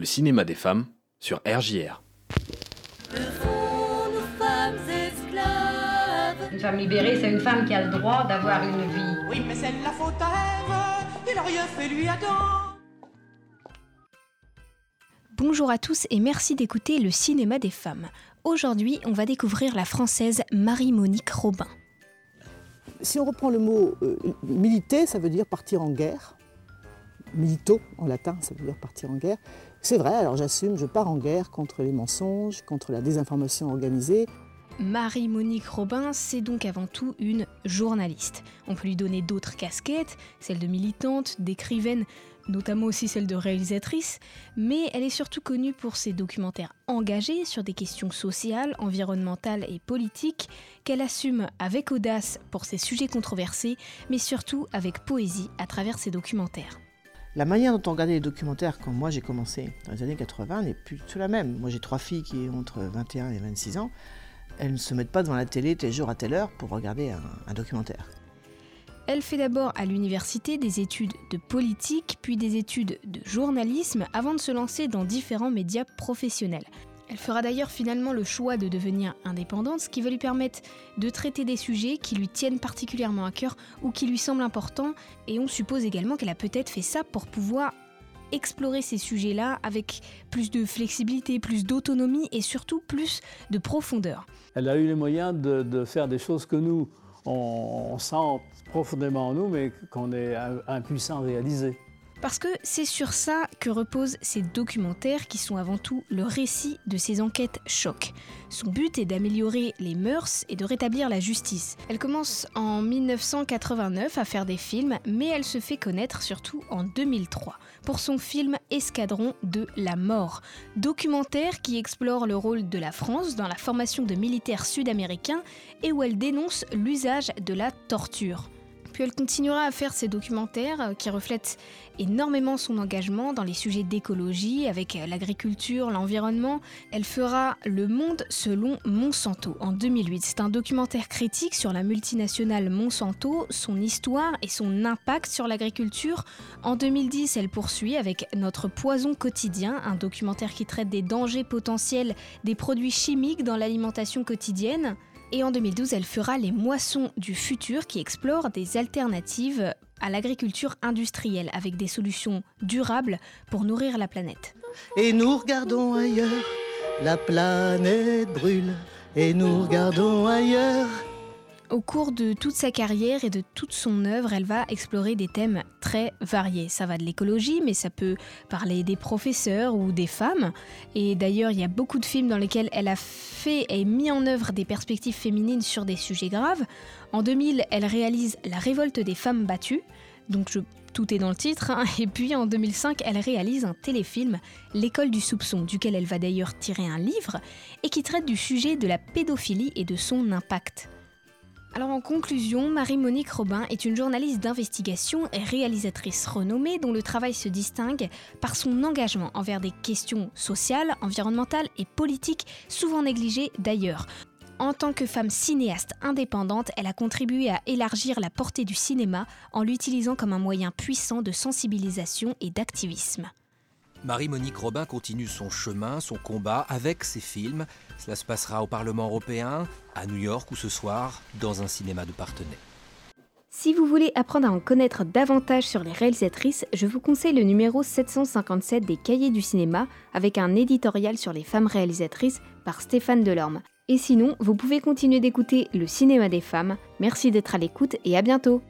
le cinéma des femmes sur RJR. Une femme libérée, c'est une femme qui a le droit d'avoir une vie. Oui, mais c'est la faute à Ève. Il a rien fait lui Adam. Bonjour à tous et merci d'écouter le cinéma des femmes. Aujourd'hui, on va découvrir la française Marie-Monique Robin. Si on reprend le mot euh, militer, ça veut dire partir en guerre. Milito en latin, ça veut dire partir en guerre. C'est vrai, alors j'assume, je pars en guerre contre les mensonges, contre la désinformation organisée. Marie-Monique Robin, c'est donc avant tout une journaliste. On peut lui donner d'autres casquettes, celle de militante, d'écrivaine, notamment aussi celle de réalisatrice, mais elle est surtout connue pour ses documentaires engagés sur des questions sociales, environnementales et politiques, qu'elle assume avec audace pour ses sujets controversés, mais surtout avec poésie à travers ses documentaires. La manière dont on regardait les documentaires quand moi j'ai commencé dans les années 80 n'est plus tout la même. Moi j'ai trois filles qui ont entre 21 et 26 ans. Elles ne se mettent pas devant la télé tel jour à telle heure pour regarder un, un documentaire. Elle fait d'abord à l'université des études de politique, puis des études de journalisme, avant de se lancer dans différents médias professionnels. Elle fera d'ailleurs finalement le choix de devenir indépendante, ce qui va lui permettre de traiter des sujets qui lui tiennent particulièrement à cœur ou qui lui semblent importants, et on suppose également qu'elle a peut-être fait ça pour pouvoir explorer ces sujets-là avec plus de flexibilité, plus d'autonomie et surtout plus de profondeur. Elle a eu les moyens de, faire des choses que nous, on sent profondément en nous, mais qu'on est impuissant à réaliser. Parce que c'est sur ça que reposent ces documentaires qui sont avant tout le récit de ces enquêtes choc. Son but est d'améliorer les mœurs et de rétablir la justice. Elle commence en 1989 à faire des films, mais elle se fait connaître surtout en 2003 pour son film Escadron de la mort, documentaire qui explore le rôle de la France dans la formation de militaires sud-américains et où elle dénonce l'usage de la torture. Puis elle continuera à faire ses documentaires euh, qui reflètent énormément son engagement dans les sujets d'écologie avec euh, l'agriculture, l'environnement. Elle fera Le Monde selon Monsanto en 2008. C'est un documentaire critique sur la multinationale Monsanto, son histoire et son impact sur l'agriculture. En 2010, elle poursuit avec Notre poison quotidien, un documentaire qui traite des dangers potentiels des produits chimiques dans l'alimentation quotidienne. Et en 2012, elle fera Les Moissons du futur qui explorent des alternatives à l'agriculture industrielle avec des solutions durables pour nourrir la planète. Et nous regardons ailleurs, la planète brûle. Et nous regardons ailleurs. Au cours de toute sa carrière et de toute son œuvre, elle va explorer des thèmes très variés. Ça va de l'écologie, mais ça peut parler des professeurs ou des femmes. Et d'ailleurs, il y a beaucoup de films dans lesquels elle a fait et mis en œuvre des perspectives féminines sur des sujets graves. En 2000, elle réalise La révolte des femmes battues. Donc tout est dans le titre. hein. Et puis en 2005, elle réalise un téléfilm, L'école du soupçon, duquel elle va d'ailleurs tirer un livre, et qui traite du sujet de la pédophilie et de son impact. Alors en conclusion, Marie-Monique Robin est une journaliste d'investigation et réalisatrice renommée dont le travail se distingue par son engagement envers des questions sociales, environnementales et politiques souvent négligées d'ailleurs. En tant que femme cinéaste indépendante, elle a contribué à élargir la portée du cinéma en l'utilisant comme un moyen puissant de sensibilisation et d'activisme. Marie-Monique Robin continue son chemin, son combat avec ses films. Cela se passera au Parlement européen, à New York ou ce soir, dans un cinéma de Partenay. Si vous voulez apprendre à en connaître davantage sur les réalisatrices, je vous conseille le numéro 757 des Cahiers du cinéma avec un éditorial sur les femmes réalisatrices par Stéphane Delorme. Et sinon, vous pouvez continuer d'écouter le cinéma des femmes. Merci d'être à l'écoute et à bientôt